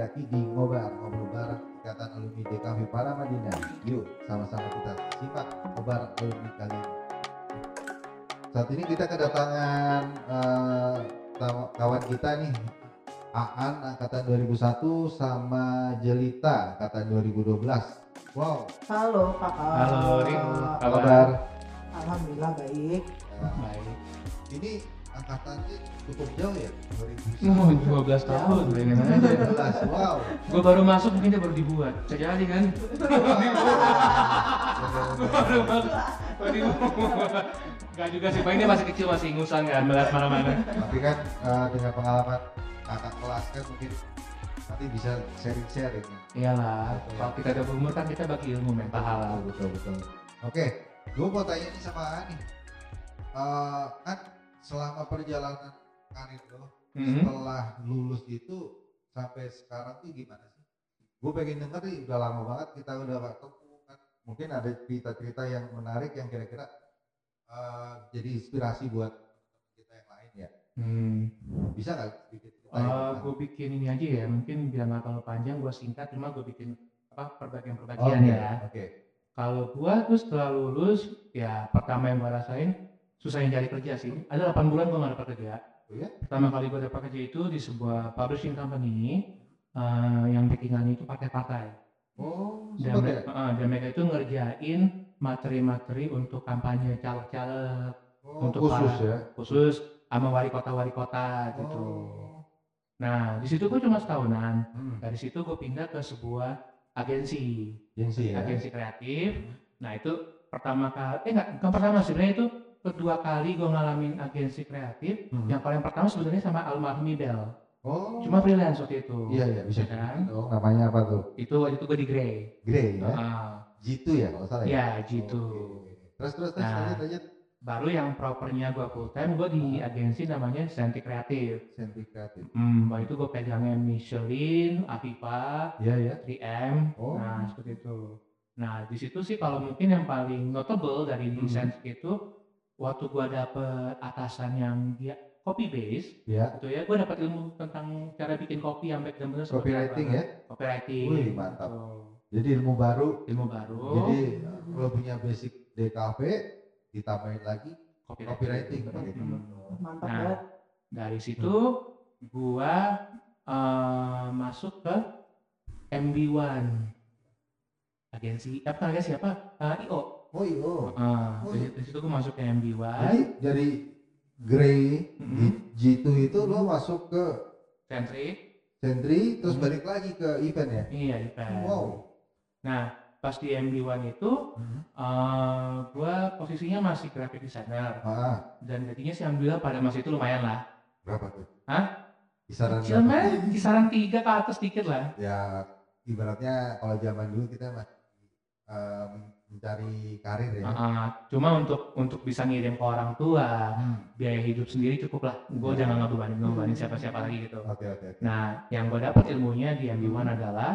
Mariaki di Ngobar Ngobrol bareng Ikatan Alumni DKV Paramadina Yuk sama-sama kita simak Ngobar Alumni kali ini Saat ini kita kedatangan eh, taw- kawan kita nih Aan angkatan 2001 sama Jelita angkatan 2012 Wow, Halo kakak. Halo, Rin. apa Kabar? Alhamdulillah baik. Eh, Baik. ini angkatannya cukup jauh ya 2001 Oh, 12 tahun, aja. 12 wow Gue baru masuk mungkin dia baru dibuat. Bisa jadi kan? Baru masuk, baru dibuat. Gak juga sih, Pak ini masih kecil, masih ingusan kan, melihat mana-mana. tapi kan eh, dengan pengalaman kakak kelas kan mungkin nanti bisa sharing-sharing ya. Iyalah, kalau kita udah berumur kan kita bagi ilmu men, pahala. betul betul oke gue mau tanya nih sama Ani Eh, kan selama perjalanan karir lo Mhm. setelah lulus itu sampai sekarang tuh gimana sih gue pengen denger nih udah lama banget kita udah gak ketemu kan mungkin ada cerita-cerita yang menarik yang kira-kira eh, jadi inspirasi buat kita yang lain ya Hmm. bisa nggak sedikit Uh, ceritain? gue bikin ini aja ya, mungkin biar nggak terlalu panjang, gue singkat, cuma gue bikin apa perbagian-perbagian ya. oke Kalau gua tuh setelah lulus, ya pertama yang gua rasain susahnya cari kerja sih. Ada 8 bulan gua nggak dapat kerja. Oh ya? Pertama kali gua dapat kerja itu di sebuah publishing company eh, yang backingannya itu partai-partai. oh Dan, ya mereka, eh, dan mereka itu ngerjain materi-materi untuk kampanye caleg-caleg oh, untuk khusus para- ya khusus sama wali kota-wali kota gitu. oh. Nah, di situ gua cuma setahunan. hmm. Dari situ gue pindah ke sebuah agensi. agensi ya agensi kreatif. Nah itu pertama kali, eh enggak, bukan pertama sebenarnya itu kedua kali gue ngalamin agensi kreatif. Hmm. Yang paling pertama sebenarnya sama almarhum Bell. oh Cuma freelance waktu itu. iya iya bisa kan? dong namanya apa tuh Itu waktu itu gue di Grey. Grey ya Ah, G2 ya kalau salah ya ya gitu. Oke. terus terus terus Nah. lanjut lanjut Baru yang propernya gue full time, gue di agensi namanya Senti Kreatif. Senti kreatif Hmm, waktu itu gue pegangnya Michelin, Aviva, iya ya 3M, Oh. nah seperti itu. Nah di situ sih kalau mungkin yang paling notable dari Hmm. desain itu waktu gua dapet atasan yang dia copy base ya gitu ya, gua dapat ilmu tentang cara bikin kopi yang baik dan benar copywriting apa. ya Copywriting. Wih, mantap. gitu. jadi ilmu baru Ilmu baru. jadi lo punya basic DKV ditambahin lagi copywriting gitu. Hmm. Mantap Nah, banget. dari situ gua eh, masuk ke MB1 agensi apa agensi apa Eh, IO oh iya. Ah, Oh, dari, iya. dari situ gue masuk ke MB1 jadi dari Grey Mhm. G2 itu lo masuk ke Centric Sentry terus Mhm. balik lagi ke event ya? Iya event. Wow. Nah pas di MB1 itu eh gue posisinya masih graphic designer. Ah. Dan gajinya sih alhamdulillah pada masa itu lumayan lah. Berapa tuh? Hah? kisaran kecil berapa? kisaran tiga ke atas dikit lah. Ya ibaratnya kalau zaman dulu kita masih mencari karir ya ah. cuma untuk untuk bisa ngirim ke orang tua Hmm. biaya hidup sendiri cukup lah gue Ya. jangan ngebebanin ngebebanin siapa-siapa lagi gitu oke oke oke Nah, yang gue dapat ilmunya di MB1 adalah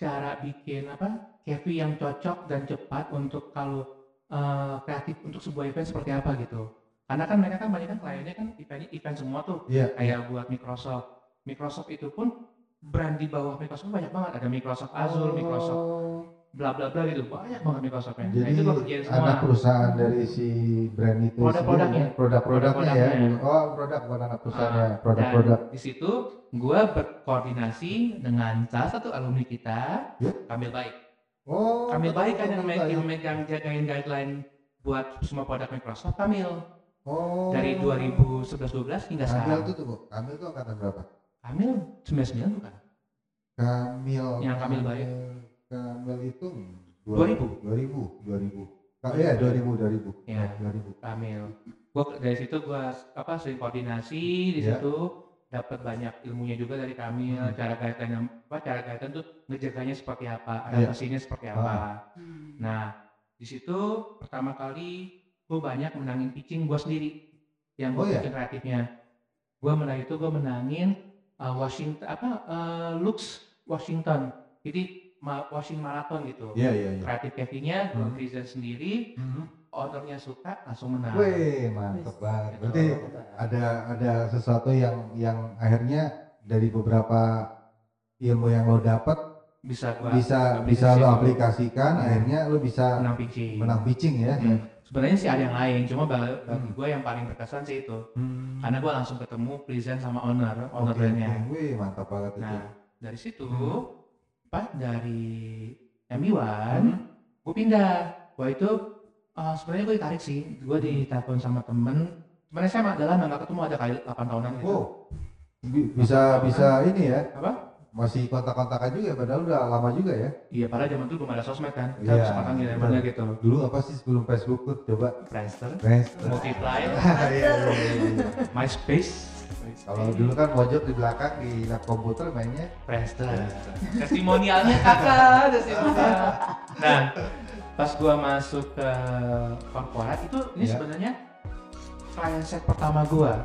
cara bikin apa Kevi yang cocok dan cepat untuk kalau eh, kreatif untuk sebuah event seperti apa gitu. Karena kan mereka kan banyak kan kliennya kan event event semua tuh iya kayak buat Microsoft. Microsoft itu pun brand di bawah Microsoft banyak banget. Ada Microsoft Azure, Microsoft bla bla bla gitu banyak banget Microsoftnya. jadi nah itu semua. anak perusahaan dari si brand itu Produk-produknya. sendiri, ya? produk-produknya ya oh produk bukan anak perusahaannya Ah, produk-produk Dan di situ gue berkoordinasi dengan salah satu alumni kita, Ya. Kamil Baik. oh Kamil Baik kan yang, betul, me- betul, yang betul. megang jagain guideline buat semua produk Microsoft. Kamil oh dari 2011-12 hingga Kamil sekarang. tuh tuh Bu. Kamil tuh angkatan berapa Kamil 99 bukan? Kamil Yang Kamil Baik. Kamil itu 2000. 2000 2000 Ka- iya 2000 2000 Iya. 2000 Kamil. Gua dari situ gua apa sering koordinasi di Ya. situ dapat banyak ilmunya juga dari Kamil, Hmm. cara guideline apa cara guideline tuh ngejaganya seperti apa, Iya. adaptasinya seperti Ah. apa. Nah, di situ pertama kali gue banyak menangin pitching gue sendiri yang Oh, gue iya? bikin kreatifnya. Gue menang itu gue menangin uh, Washington apa uh, Lux Washington. Jadi Washington Marathon gitu. iya iya iya Kreatif Kevinnya gue Hmm. desain sendiri, ownernya suka langsung menang. Wih, mantep banget. Gitu. Berarti ada ada sesuatu yang yang akhirnya dari beberapa ilmu yang lo dapat bisa gua bisa bisa lo aplikasikan Hmm. akhirnya lo bisa menang pitching. menang pitching ya Hmm. Sebenarnya sih ada yang lain, cuma bagi, bagi Hmm. gue yang paling berkesan sih itu. Hmm. Karena gue langsung ketemu present sama owner, owner Oke, brandnya. oke. Wih, mantap banget itu. Nah, dari situ, Hmm. Pas dari MB1, Hmm. gue pindah. Wah itu uh, sebenarnya gue ditarik sih. Gue ditelepon sama temen. Sebenarnya saya adalah nggak ketemu ada kali 8 tahunan gitu. Bi- Bisa bisa ini ya. Apa? Masih kontak-kontakan juga padahal udah lama juga ya. Iya, padahal zaman itu belum ada sosmed kan. Kita bisa kontak betul. mana gitu. Dulu apa sih sebelum Facebook tuh? Coba. Friendster, Friends. Multiply, Iya, iya, iya, iya. MySpace. Kalau dulu kan pojok di belakang di lab komputer mainnya Friendster. Testimonialnya kakak, testimonial. Nah, pas gua masuk ke korporat itu ini Iya. sebenarnya client side pertama gua.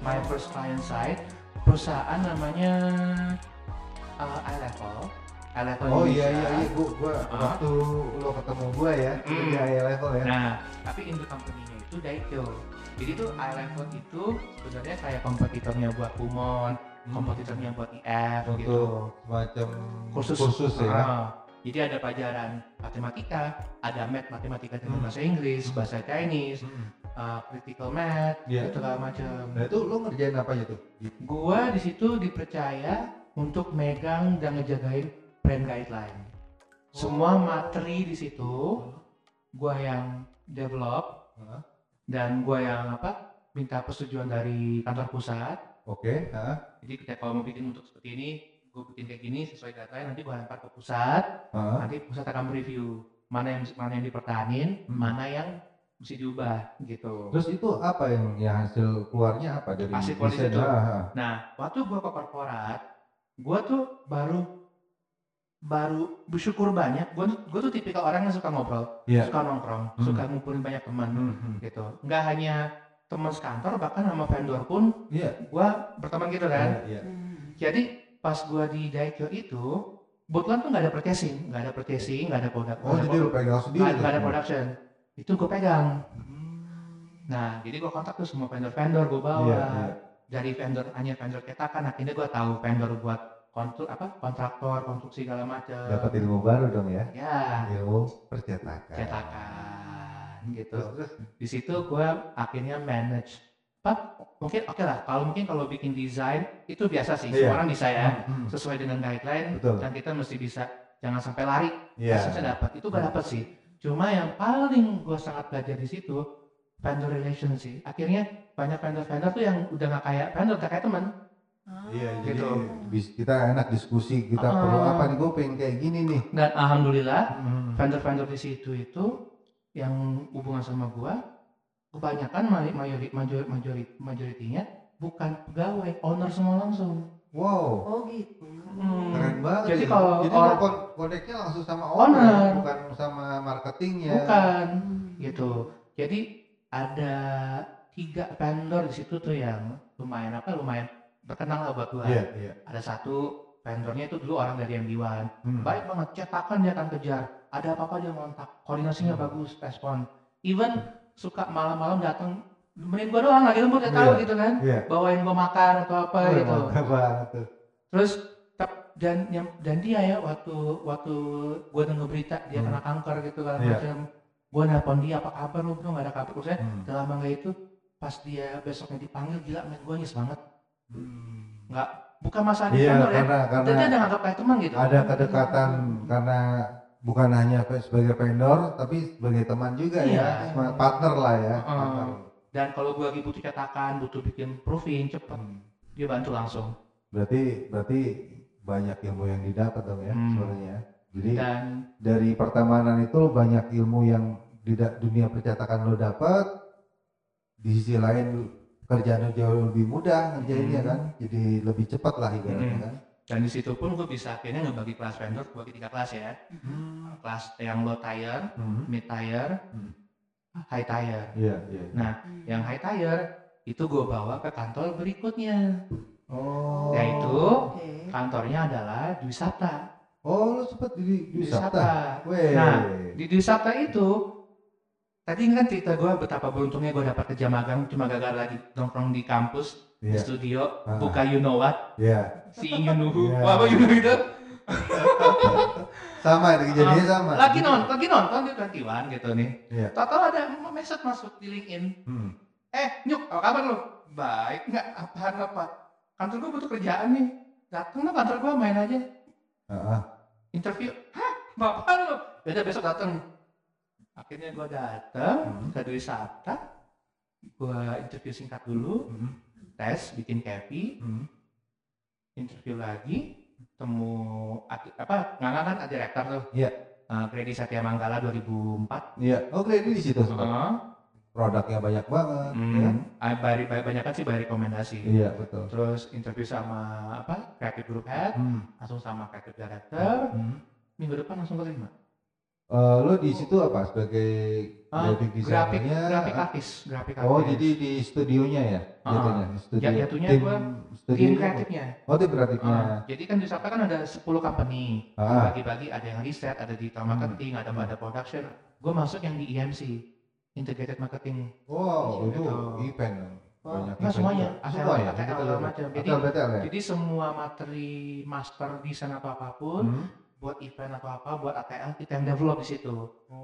My first client side perusahaan namanya uh, iLevel. iLevel Oh Indonesia. iya iya iya gua, gua Ah. waktu lo ketemu gua ya Hmm. di high level ya. Nah, tapi induk company-nya itu Daikyo. Jadi tuh iLevel itu sebenarnya kayak kompetitornya buat Kumon, kompetitornya buat IF gitu. Untuk semacam kursus kursus ya. Ah, jadi ada pelajaran matematika, ada math matematika dengan Hmm. bahasa Inggris, Hmm. bahasa Chinese, Hmm. uh, critical math, Iya. itu segala macam. Nah itu lo ngerjain apa aja tuh? Gua di situ dipercaya untuk megang dan ngejagain brand guideline. Semua Oh. materi di situ gua yang develop Hah? Dan gua yang apa minta persetujuan dari kantor pusat. Oke. Hah? Jadi kita kalau mau bikin untuk seperti ini, gue bikin kayak gini sesuai guideline nanti gua lempar ke pusat. Hah? nanti pusat akan mereview mana yang mana yang dipertahanin, Hmm. mana yang mesti diubah gitu. Terus itu apa yang yang hasil keluarnya apa dari Hasil desain? Ah, ah. Nah, waktu gua ke korporat, gua tuh baru baru bersyukur banyak. Gua tuh- gua tuh tipikal orang yang suka ngobrol, Iya. suka nongkrong, Hmm. suka ngumpulin banyak teman Hmm, hmm. gitu. Nggak hanya teman sekantor, bahkan sama vendor pun Iya. gua berteman gitu kan. Iya, iya. Jadi pas gua di Daikyo itu, kebetulan tuh nggak ada purchasing, nggak ada purchasing, nggak ada produk, Oh nggak ada jadi lo pegang sendiri nggak ada production itu gue pegang Hmm. nah jadi gue kontak tuh semua vendor-vendor gue bawa Iya, iya. dari vendor hanya vendor cetakan akhirnya gue tahu vendor buat kontrak apa kontraktor konstruksi segala macam Dapat ilmu baru dong ya. ya Ilmu percetakan. cetakan gitu Terus, terus. di situ gue akhirnya manage apa mungkin oke lah kalau mungkin kalau bikin desain itu biasa sih Iya. semua orang bisa ya Hmm, hmm. sesuai dengan guideline Betul. dan kita mesti bisa jangan sampai lari Iya. Hasilnya dapat itu gak dapat sih cuma yang paling gue sangat belajar di situ vendor relation sih akhirnya banyak vendor-vendor tuh yang udah nggak kayak vendor udah kayak teman Iya, jadi Gitu. bis- kita enak diskusi, kita Ah. perlu apa nih, gue pengen kayak gini nih. dan alhamdulillah Hmm. vendor-vendor di situ itu yang hubungan sama gua kebanyakan ma- majori, majori, majori, majoritinya bukan pegawai owner semua langsung Wow, Oh gitu. Hmm. keren banget. Jadi ya. kalau jadi orang- kon- koneknya langsung sama Owner. owner, bukan sama marketingnya. bukan Hmm. gitu jadi ada tiga vendor di situ tuh yang lumayan apa lumayan terkenal lah buat gua Iya, iya. ada satu vendornya itu dulu orang dari MD1 Hmm. baik banget cetakan dia akan kejar ada apa-apa dia ngontak koordinasinya Hmm. bagus respon even suka malam-malam datang nemenin gua doang lagi lembur dia tahu Iya. gitu kan Iya. bawain gua makan atau apa Wah, gitu banget terus dan dan dia ya waktu waktu gua denger berita dia Hmm. kena kanker gitu kan Iya. macam gua nelpon dia apa kabar lu bro nggak ada kabar terus Hmm. nggak itu pas dia besoknya dipanggil gila men gua nyes banget nggak bukan masalah di Iya, vendor ya karena dia, karena udah nganggap kayak teman gitu ada kedekatan karena bukan hanya sebagai vendor tapi sebagai teman juga Iya. ya, partner lah ya. Heeh. partner. dan kalau gua lagi butuh cetakan butuh bikin proofing cepet Hmm. dia bantu langsung Berarti berarti banyak ilmu yang didapat dong ya Hmm. sebenarnya. Jadi dan dari pertemanan itu banyak ilmu yang di dunia percetakan lo dapat di sisi lain kerjaan jauh lebih mudah ngerjainnya Hmm. kan jadi lebih cepat lah ibaratnya Hmm. kan dan di situ pun gue bisa akhirnya ngebagi kelas vendor gue bagi tiga kelas ya kelas yang low tier Hmm. mid tier Hmm. high tier iya iya Nah, yang high tier itu gue bawa ke kantor berikutnya oh yaitu Oke. kantornya adalah Dwi Sabta oh lo sempet di Dwi Sabta Weh. Nah, di Dwi Sabta itu tadi kan cerita gue betapa beruntungnya gue dapat kerja magang cuma gagal lagi nongkrong di kampus di Iya. studio Ah. buka you know what Iya. seeing you know who Iya. apa you know itu Sama itu kejadiannya sama. lagi nonton lagi nonton di 21 gitu nih Iya. tahu ada message masuk di LinkedIn Hmm. eh nyuk apa kabar lu baik nggak apaan apa kantor gue butuh kerjaan nih datang lo kantor gue main aja Heeh. interview hah bapak lu ya udah besok datang akhirnya gue datang Hmm. ke Dwi Sabta gue interview singkat dulu Hmm. tes bikin Kevi Hmm. interview lagi temu apa nggak kan ada direktur tuh Iya. uh, Kredi Satya Manggala 2004 Iya. Oh, ini di situ. Heeh. Produknya banyak banget. ya. Hmm, ah, bari, banyak kan sih by rekomendasi Iya, betul. terus interview sama apa creative group head Hmm. langsung sama creative director Hmm. minggu depan langsung keterima Eh, lo di situ apa sebagai Ah, graphic grafik designernya? grafik artis grafik Oh, artis. jadi di studionya ya? Ah, Jatuhnya, studio. ya, jatuhnya tim gua studio. tim kreatifnya Oh, tim kreatifnya. Ah, jadi kan di Sapa kan ada 10 company Ah. bagi-bagi ada yang riset ada digital Hmm. marketing ada ada production gue masuk yang di EMC integrated marketing Wow, Gitu. itu event. Banyak event semuanya. ATL, Semua ya? ATL betul. macam. Jadi- ATL, ya? jadi semua materi master desain atau apa pun Hmm. Buat event atau apa buat ATL kita yang develop di situ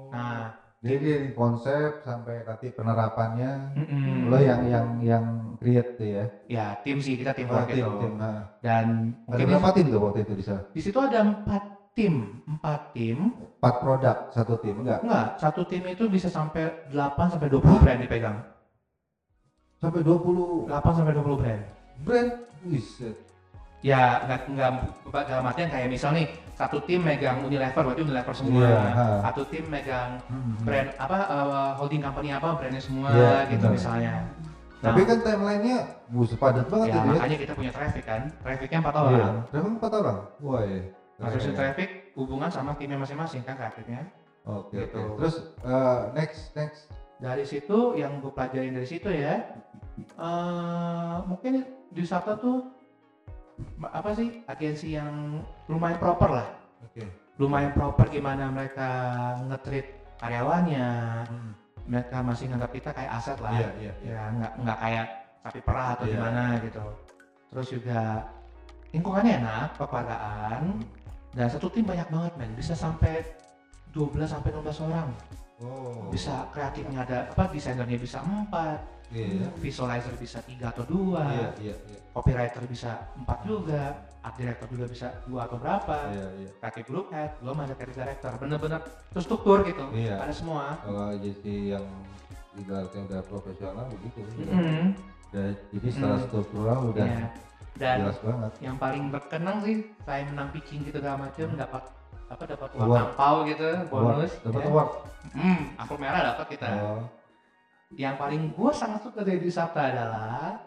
nah Jadi dari konsep sampai nanti penerapannya mm-mm. lo yang yang yang create tuh ya. ya tim sih kita tim Oh, work tim, gitu tim. Nah, dan ada mungkin berapa tim tuh waktu itu di sana? di situ ada empat tim empat tim Empat produk satu tim enggak? enggak satu tim itu bisa sampai 8 sampai 20 brand dipegang Sampai 20 8 sampai 20 brand brand. Wiset. ya nggak nggak dalam artian kayak misal nih satu tim megang Unilever berarti Unilever semua ha. satu tim megang Hmm. brand apa eh, holding company apa brandnya semua Iya, gitu benar. misalnya Tapi Nah, kan timelinenya bus padat banget ya itu ya. makanya kita punya traffic kan trafficnya empat Iya. orang Berapa empat orang? Wah ya. Masuk traffic hubungan sama timnya masing-masing kan trafficnya Oke Gitu. oke. Terus eh, next next. dari situ yang gue pelajarin dari situ ya eh mungkin di Sabta tuh apa sih agensi yang lumayan proper lah Oke. lumayan proper gimana mereka nge-treat karyawannya Hmm. mereka masih nganggap kita kayak aset lah Iya iya iya. ya nggak nggak kayak sapi perah atau Iya. gimana gitu terus juga lingkungannya enak kekeluargaan dan satu tim banyak banget men bisa sampai 12 sampai 16 orang Oh. bisa kreatifnya ada apa desainernya bisa empat Iya. visualizer bisa tiga atau dua Iya iya iya. Copywriter bisa empat juga art director juga bisa dua atau berapa Iya iya. creative group head belum ada creative director bener-bener terstruktur gitu Iya. ada semua Kalau agensi yang ibaratnya udah profesional begitu. Mm-mm. Udah, jadi secara Mm. struktural udah Iya. dan jelas banget. yang paling berkenang sih saya menang pitching gitu segala macam dapat apa dapat uang angpau gitu bonus Dapat ya. award. hmm aku merah dapat kita Oh. yang paling gue sangat suka dari Sabta adalah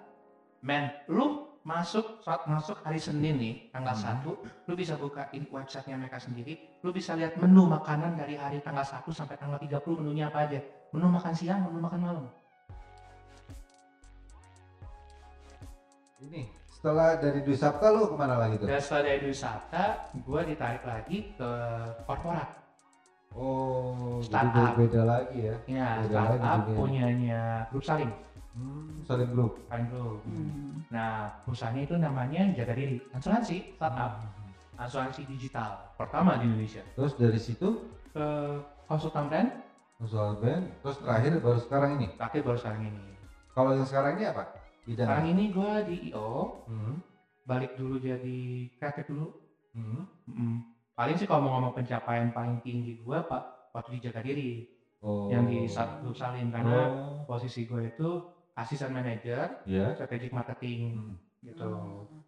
men lu masuk saat masuk hari Senin nih tanggal Hmm. 1 lu bisa bukain websitenya mereka sendiri lu bisa lihat menu makanan dari hari tanggal 1 sampai tanggal 30 menunya apa aja menu makan siang menu makan malam Ini setelah dari Dwi Sabta lu ke mana lagi tuh? dan setelah dari Dwi Sabta gue ditarik lagi ke korporat Oh, jadi Startup. beda lagi ya. ya Beda lagi startup dunia. punyanya grup saling Hmm, saling grup. saling grup Hmm. nah perusahaannya itu namanya jaga diri asuransi startup asuransi digital pertama di Indonesia Terus dari situ ke konsultan brand soal band, terus terakhir baru sekarang ini. terakhir baru sekarang ini Kalau yang sekarang ini apa? Bidang. sekarang ini gue di IO Hmm. balik dulu jadi kreatif dulu Hmm. Mm. paling sih kalau mau ngomong pencapaian paling tinggi gue pak waktu di jaga diri Oh. yang di Sa- grup salin karena Oh. posisi gue itu asisten manager Ya. strategic marketing Hmm. gitu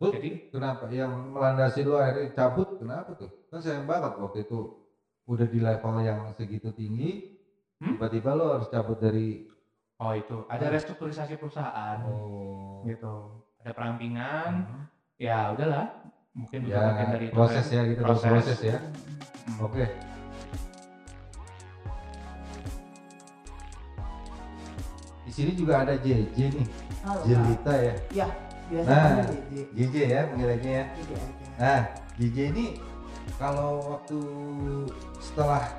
jadi kenapa yang melandasi lu akhirnya cabut? Kenapa tuh? Kan sayang banget waktu itu udah di level yang segitu tinggi, Hmm? tiba-tiba lu harus cabut dari oh itu ada restrukturisasi perusahaan oh. gitu ada perampingan Hmm. ya udahlah mungkin bisa Ya, bagian dari itu proses ya gitu Proses. proses ya. Hmm. Oke. Di sini juga ada JJ nih, Pak. Jelita ya. Ya, biasa Nah. JJ. JJ ya panggilannya ya. JJ aja. Nah, JJ ini kalau waktu setelah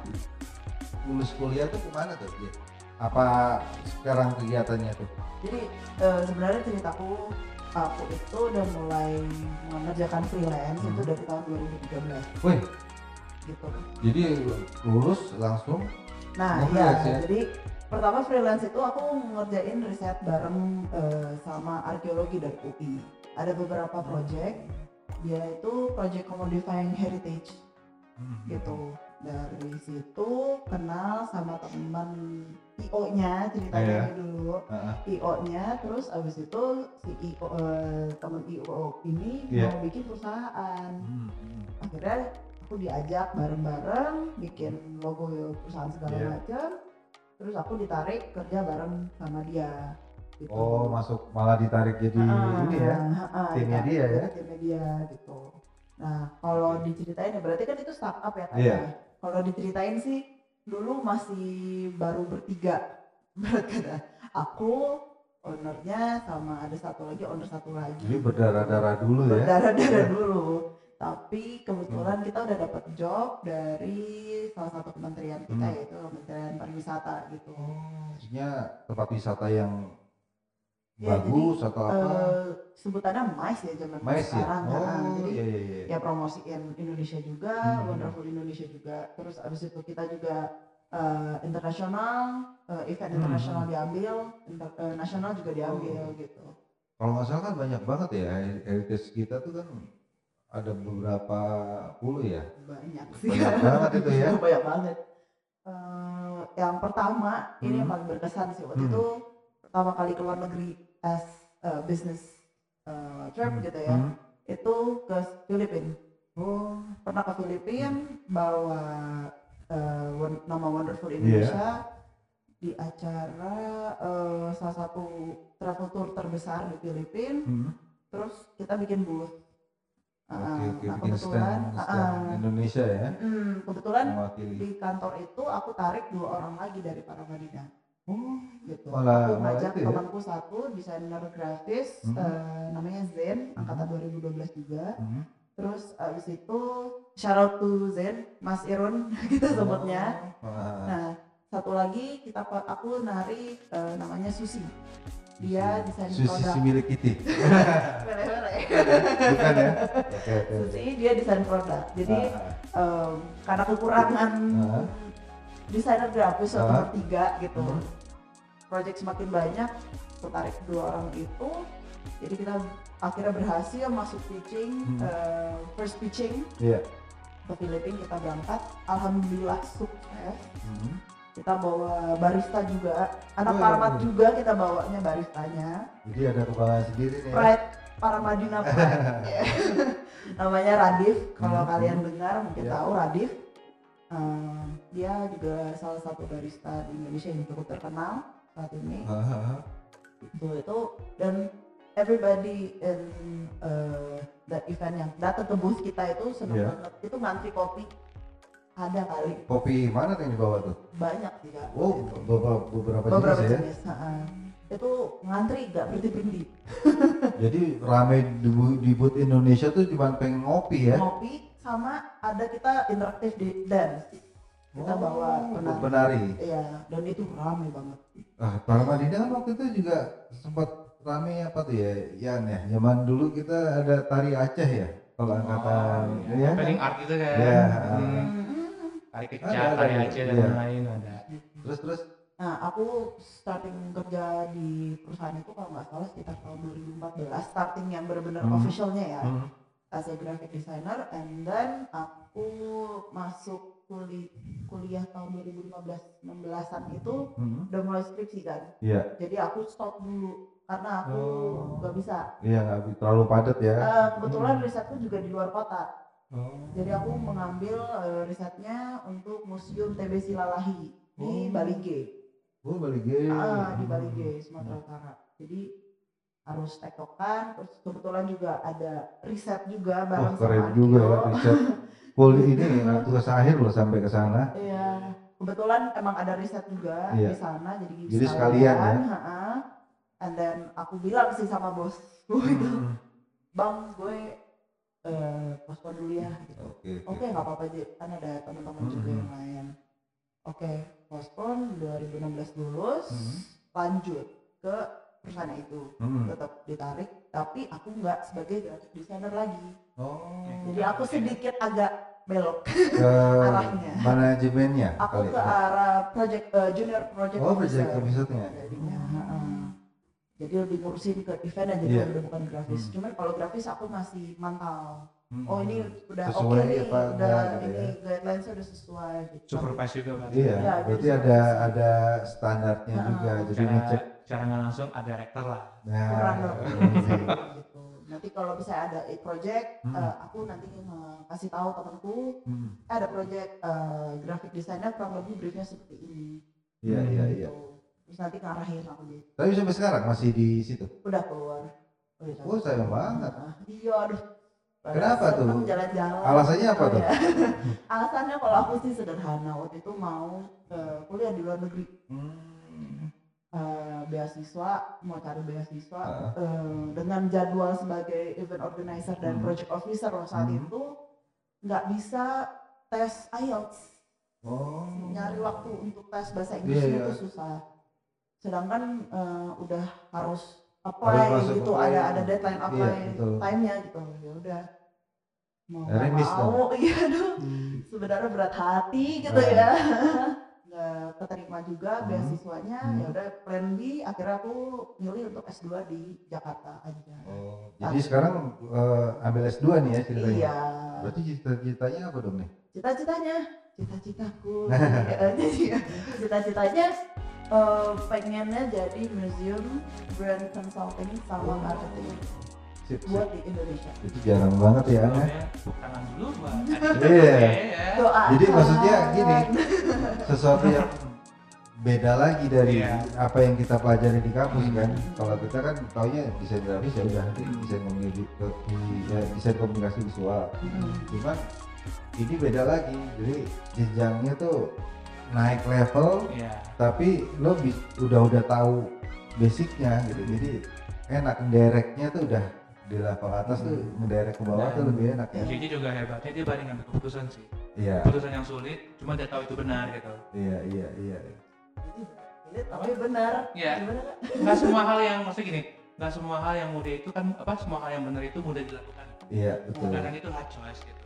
lulus kuliah tuh ke mana tuh J? Apa sekarang kegiatannya tuh? Jadi eh, sebenarnya ceritaku aku itu udah mulai mengerjakan freelance itu Hmm. dari tahun 2013 Wih, gitu. jadi lulus langsung Nah, Oh, iya, ya? jadi pertama freelance itu aku ngerjain riset bareng eh, sama arkeologi dari UI. Ada beberapa project, dia itu project commodifying heritage gitu. Dari situ kenal sama teman IO-nya ceritanya Iya. dulu. Heeh. IO-nya terus abis itu si IO eh, teman IO ini Iya. mau bikin perusahaan. Hmm, hmm. Akhirnya aku diajak bareng-bareng bikin logo perusahaan segala Iya. macam. Terus aku ditarik kerja bareng sama dia. Gitu. Oh, masuk malah ditarik jadi Ah, ini ya. ah, timnya ditarik dia ya? Timnya dia gitu. Nah, kalau diceritain ya berarti kan itu startup ya kan? Iya. Kalau diceritain sih dulu masih baru bertiga. Berarti ada aku, ownernya sama ada satu lagi owner satu lagi. Jadi berdarah-darah dulu ya. berdarah-darah dulu. Tapi kebetulan kita udah dapat job dari salah satu kementerian kita Hmm. yaitu Kementerian Pariwisata gitu. Maksudnya tempat wisata yang Ya, bagus atau apa? Eh, sebutannya MICE ya zaman Mais ya? sekarang. Oh, Nah, jadi iya iya iya. ya promosiin Indonesia juga, Hmm. Wonderful Indonesia juga. Terus abis itu kita juga eh, internasional, eh, event Hmm. internasional diambil, inter- eh, nasional juga diambil Oh. gitu. Kalau nggak salah kan banyak banget ya heritage kita tuh kan ada beberapa puluh ya. Banyak sih. Banyak banget itu ya. Banyak banget. Eh, yang pertama ini yang Hmm. paling berkesan sih waktu Hmm. itu pertama kali keluar negeri as a business eh, trip gitu ya. Hmm. Itu ke Filipina. Oh, Pernah ke Filipina bawa won- nama Wonderful Iya. Indonesia di acara eh, salah satu travel tour terbesar di Filipina. hmm. Terus kita bikin booth. Oke oke nah, kebetulan, stand, stand ah, Indonesia ya. mm, kebetulan Mewakili. di kantor itu aku tarik dua orang lagi dari para Madinah Oh, gitu. Malah- aku ngajak ya? temanku satu desainer grafis Mhm. eh, namanya Zen angkatan 2012 juga. hmm. Terus abis itu shout out to Zen, Mas Irun kita sebutnya. Oh, ah. Nah satu lagi kita aku nari eh, namanya Susi. Dia desain Susi produk. si milik Kitty. Bukan ya? Susi dia desain produk. Jadi Ah, em, karena kekurangan Ah. desainer grafis atau bertiga gitu Hmm. project semakin banyak tertarik dua orang itu jadi kita akhirnya berhasil masuk pitching Hmm. eh, first pitching Iya. ke Filipina kita berangkat alhamdulillah sukses Hmm. kita bawa barista juga anak Oh, iya, iya. juga kita bawanya baristanya Jadi ada kebanggaan sendiri nih. ya. Para Madinah Pride namanya Radif kalau Hmm. kalian dengar mungkin Iya. tahu Radif Eh, dia juga salah satu barista di Indonesia yang cukup terkenal saat ini ah. itu itu dan everybody in uh, that event yang datang ke booth kita itu seneng Iya. banget itu ngantri kopi ada kali Kopi mana yang dibawa tuh? banyak sih kak Oh, beberapa, beberapa, beberapa jenis ya. jenis. Itu ngantri gak berhenti berhenti Jadi rame di, di booth Indonesia tuh cuma pengen ngopi ya. ngopi sama ada kita interaktif di dance kita bawa penari. penari. iya dan itu rame banget Ah, para Madinah kan waktu itu juga sempat rame apa tuh ya, Yan ya. Zaman dulu kita ada tari Aceh ya, kalau angkatan Oh, ya. Paling art itu kan. Iya. Hmm. Hmm. Tari Ada, kecak, ada, tari ada. Aceh dan Iya. lain-lain ada. Terus terus Nah, aku starting kerja di perusahaan itu kalau nggak salah sekitar tahun 2014, starting yang benar-benar Hmm. officialnya ya, hmm, as a graphic designer, and then aku masuk kuli kuliah tahun 2015-16an itu hmm, udah mulai skripsi kan, iya, jadi aku stop dulu karena aku Oh. nggak bisa. iya nggak bi- terlalu padat ya. Eh, kebetulan Hmm. risetku juga di luar kota, Oh. jadi aku mengambil eh, risetnya untuk Museum TB Silalahi di Oh. Bali G. Oh, Bali G. Ah, di Bali G, Sumatera Utara. Jadi harus tektokan, terus kebetulan juga ada riset juga bareng keren sama juga ya riset. Full ini tugas akhir loh sampai ke sana. Iya, kebetulan emang ada riset juga Iya. di sana, jadi Jadi sekalian ya? ha-ha. And then aku bilang sih sama bos gue itu, Hmm, bang gue eh postpone dulu ya. Gitu. Oke. Oke, nggak apa-apa kan ada teman-teman juga Mhm. yang lain. Oke, postpone 2016 lulus, Mhm. lanjut ke perusahaan itu Hmm. tetap ditarik tapi aku nggak sebagai graphic designer lagi Oh. jadi aku sedikit agak belok ke arahnya. manajemennya aku kali ke ya? arah project eh, junior project Oh, project officer. officer-nya. jadinya heeh. jadi lebih ngurusin ke event aja Iya. udah bukan grafis Hmm. cuman kalau grafis aku masih mantau Hmm. oh ini udah oke Sesuai nih apa udah enggak gitu ini ya? guidelines udah sesuai gitu supervise juga berarti Iya, Ya, berarti ada ada standarnya Nah, juga. Jadi secara, ngecek. secara nggak langsung ada rektor lah Nah, kurang iya. gitu nanti kalau misalnya ada project Hmm. eh, aku nanti kasih tahu temanku Hmm. eh, ada project eh, graphic designer kurang lebih briefnya seperti ini Iya, iya, iya. Gitu. terus nanti ngarahin aku gitu Tapi sampai sekarang masih di situ. udah keluar udah Oh, sayang banget. Iya aduh Kenapa tuh? jalan-jalan Alasannya apa tuh? ya. alasannya kalau aku sih sederhana waktu itu mau eh, kuliah di luar negeri Hmm. eh, beasiswa mau cari beasiswa Ah. eh, dengan jadwal sebagai event organizer dan Hmm. project officer loh saat Hmm. itu nggak bisa tes IELTS Oh. nyari waktu untuk tes bahasa Iya, Inggrisnya iya. itu susah sedangkan eh, udah Harus apply gitu apply. ada ada deadline Iya, apply betul. time-nya gitu ya udah mau miss dong. mau iya aduh Hmm. sebenarnya berat hati gitu Nah. ya nggak keterima juga Hmm. beasiswanya Hmm. ya udah plan B akhirnya aku milih untuk S2 di Jakarta aja Oh, jadi sekarang eh, ambil S2 nih ya ceritanya. iya Berarti cita-citanya apa dong nih? cita-citanya cita-citaku eh, cita-citanya eh, pengennya jadi museum brand consulting sama marketing Sip, sip. buat di Indonesia Itu jarang banget ya. Sebelumnya tepuk tangan dulu buat Iya. ya. doa Jadi maksudnya gini, sesuatu yang beda lagi dari Iya. apa yang kita pelajari di kampus Hmm. kan. Kalau kita kan taunya desain grafis ya udah nanti desain komunikasi, ya, desain komunikasi visual. Hmm. Cuman ini beda lagi. Jadi jenjangnya tuh naik level Iya. tapi lo bi- udah udah tahu basicnya gitu. Jadi enak ngedereknya tuh udah di level atas tuh ngederek ke bawah Dan- tuh lebih enak ya. Jadi juga hebatnya dia berani ngambil keputusan sih. Iya, Keputusan yang sulit, cuma dia tahu itu benar gitu. iya, iya, iya. Ini tapi benar Iya. gimana kak? Nggak semua hal yang maksudnya gini, nggak semua hal yang mudah itu kan apa semua hal yang benar itu mudah dilakukan. Iya, betul. Kadang itu hard choice gitu.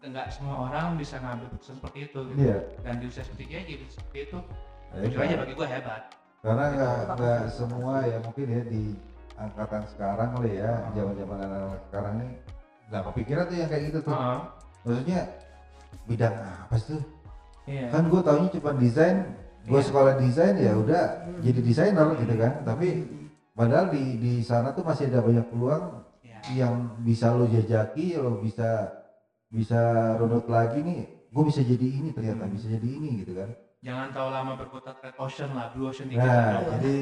Nggak semua orang bisa ngambil keputusan seperti itu gitu. Iya. Dan di usia seperti dia jadi seperti itu, Ya, jujur aja bagi gue hebat. karena nggak nggak semua ya mungkin ya di angkatan sekarang kali ya zaman zaman anak sekarang ini nggak kepikiran tuh yang kayak gitu tuh Heeh. maksudnya bidang apa sih tuh Iya. kan gue taunya cuma desain gue Iya. sekolah desain ya udah jadi desainer gitu kan tapi padahal di di sana tuh masih ada banyak peluang Iya. yang bisa lo jajaki lo bisa bisa runut lagi nih gue bisa jadi ini ternyata Hmm. bisa jadi ini gitu kan Jangan terlalu lama berkutat red ocean lah, blue ocean dikit. Nah, jadi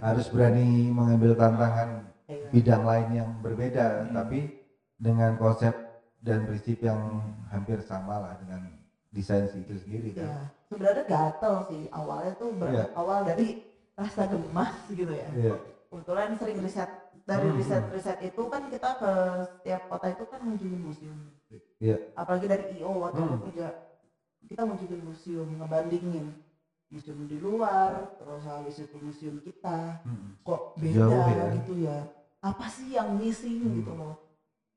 harus berani mengambil tantangan Iya. bidang lain yang berbeda, Hmm. tapi dengan konsep dan prinsip yang hampir sama lah dengan desain itu sendiri Ya, kan. sebenarnya gatel sih awalnya tuh berawal dari rasa gemas gitu ya. Iya. Kebetulan sering riset dari Hmm. riset-riset itu kan kita ke setiap kota itu kan mengunjungi museum. Iya. Apalagi dari IO waktu aku Hmm. kerja kita mengunjungi museum ngebandingin museum di luar terus habis itu museum kita Hmm. kok beda Jauh ya. gitu ya apa sih yang missing Hmm. gitu loh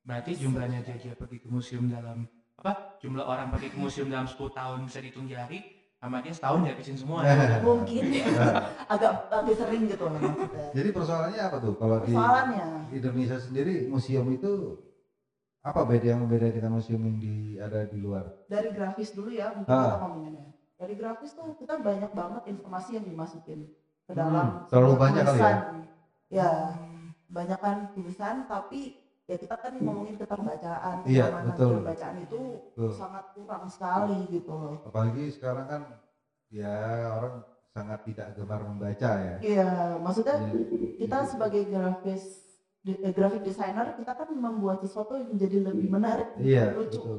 Berarti jumlahnya JJ pergi ke museum dalam apa? Jumlah orang pergi ke museum dalam 10 tahun bisa dihitung jari, sama dia setahun dihabisin semua. mungkin ya agak agak sering gitu loh Jadi persoalannya apa tuh kalau di persoalannya Indonesia sendiri museum itu apa beda yang beda dengan museum yang di ada di luar? dari grafis dulu ya mungkin Ah. kita ngomonginnya dari grafis tuh kita banyak banget informasi yang dimasukin ke Hmm, dalam terlalu sebuah banyak kali ya? ya banyak kan tulisan tapi ya kita kan ngomongin keterbacaan Iya, betul. keterbacaan itu Betul. sangat kurang sekali gitu loh Apalagi sekarang kan ya orang sangat tidak gemar membaca ya. iya maksudnya Jadi- kita sebagai grafis graphic designer kita kan membuat sesuatu yang menjadi lebih menarik Iya, lucu betul.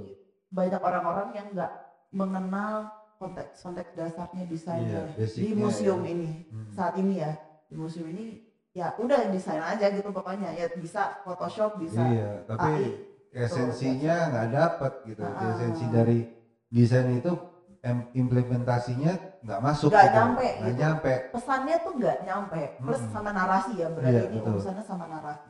banyak orang-orang yang nggak mengenal konteks konteks dasarnya desainnya Iya, basicnya di museum ya. ini Hmm. saat ini ya di museum ini ya udah desain aja gitu pokoknya ya bisa Photoshop bisa Iya, tapi AI. esensinya nggak dapet gitu. Ah. Esensi dari desain itu em- implementasinya nggak masuk Nggak gitu. nyampe nggak gitu. nyampe pesannya tuh nggak nyampe plus Mm-mm. sama narasi ya berarti Iya, ini betul. urusannya sama narasi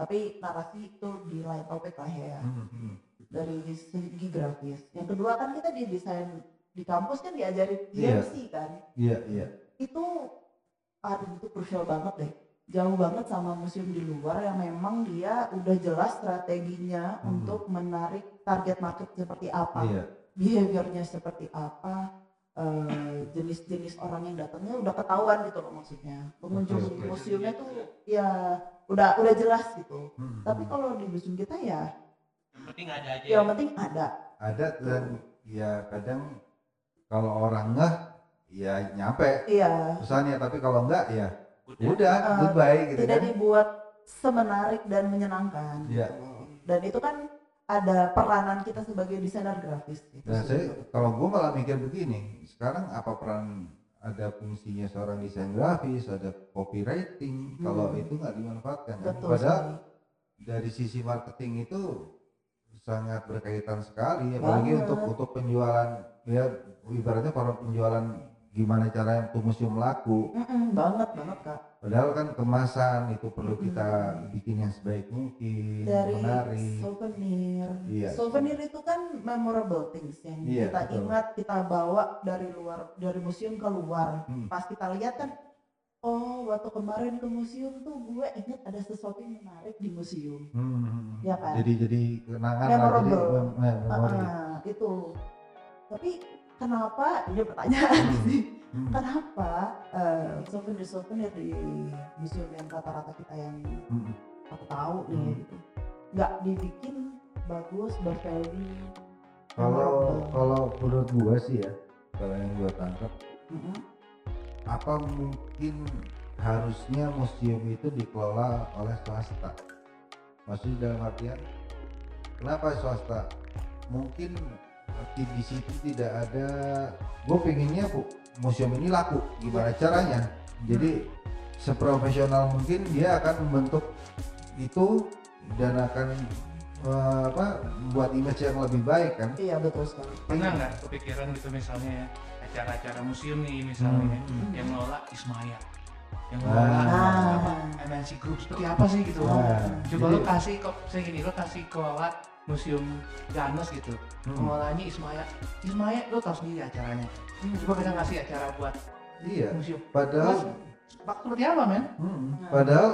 tapi narasi itu di lain topik lah ya. Hmm, hmm. dari segi grafis. Yang kedua kan kita di desain di kampus kan diajarin Iya. DMC kan. Iya iya. Itu aduh itu krusial banget deh. Jauh banget sama museum di luar yang memang dia udah jelas strateginya Hmm. untuk menarik target market seperti apa. Iya. Behaviornya seperti apa eh, jenis-jenis orang yang datangnya udah ketahuan gitu loh maksudnya pengunjung Oke, oke. museumnya tuh ya udah udah jelas gitu Hmm, tapi hmm. kalau di museum kita ya Yang penting ada aja. yang penting ada ada dan ya kadang kalau orang ngeh ya nyampe iya pesannya tapi kalau enggak ya Udah. udah Uh, goodbye gitu tidak kan dibuat semenarik dan menyenangkan Iya. gitu. dan itu kan ada peranan kita sebagai desainer grafis gitu. Nah, saya kalau gue malah mikir begini, sekarang apa peran ada fungsinya seorang desain grafis, ada copywriting, Hmm. kalau itu nggak dimanfaatkan. kan? betul Padahal sekali. dari sisi marketing itu sangat berkaitan sekali, apalagi Banget. untuk untuk penjualan ya ibaratnya para penjualan gimana caranya untuk museum laku. Mm-mm, banget banget kak Padahal kan kemasan itu perlu Hmm. kita bikin yang sebaik mungkin, dari menarik. souvenir Iya. souvenir itu kan memorable things yang Iya, kita betul. ingat kita bawa dari luar dari museum keluar Hmm. pas kita lihat kan oh waktu kemarin ke museum tuh gue ingat ada sesuatu yang menarik di museum Hmm. Ya kan? Jadi jadi kenangan lah, jadi Memorable. mem- mem- memori. Ah, itu tapi kenapa ini pertanyaan Hmm. sih Hmm. kenapa souvenir souvenir di museum yang rata-rata kita yang Hmm. aku tahu nih Hmm. gitu nggak dibikin bagus bervalue Kalau kalau menurut gua sih ya, kalau yang gua tangkap, Mm-mm. apa mungkin harusnya museum itu dikelola oleh swasta? Maksudnya dalam artian, kenapa swasta? Mungkin di, di situ tidak ada. Gue pengennya bu, museum ini laku. Gimana caranya? Jadi seprofesional mungkin dia akan membentuk itu dan akan eh, apa membuat image yang lebih baik kan? iya betul sekali Pernah nggak kepikiran gitu misalnya ya, acara-acara museum nih misalnya Hmm. yang ngelola Ismaya yang Ah. ngelola Ah. MNC Group seperti apa sih gitu Nah, coba jadi- lo kasih kok saya gini lo kasih kelola museum Ganes gitu Hmm. pengelolanya Ismaya Ismaya lo tau sendiri acaranya coba kita kasih acara buat Iya. museum Padahal Pak, seperti apa men Hmm, Nah. Padahal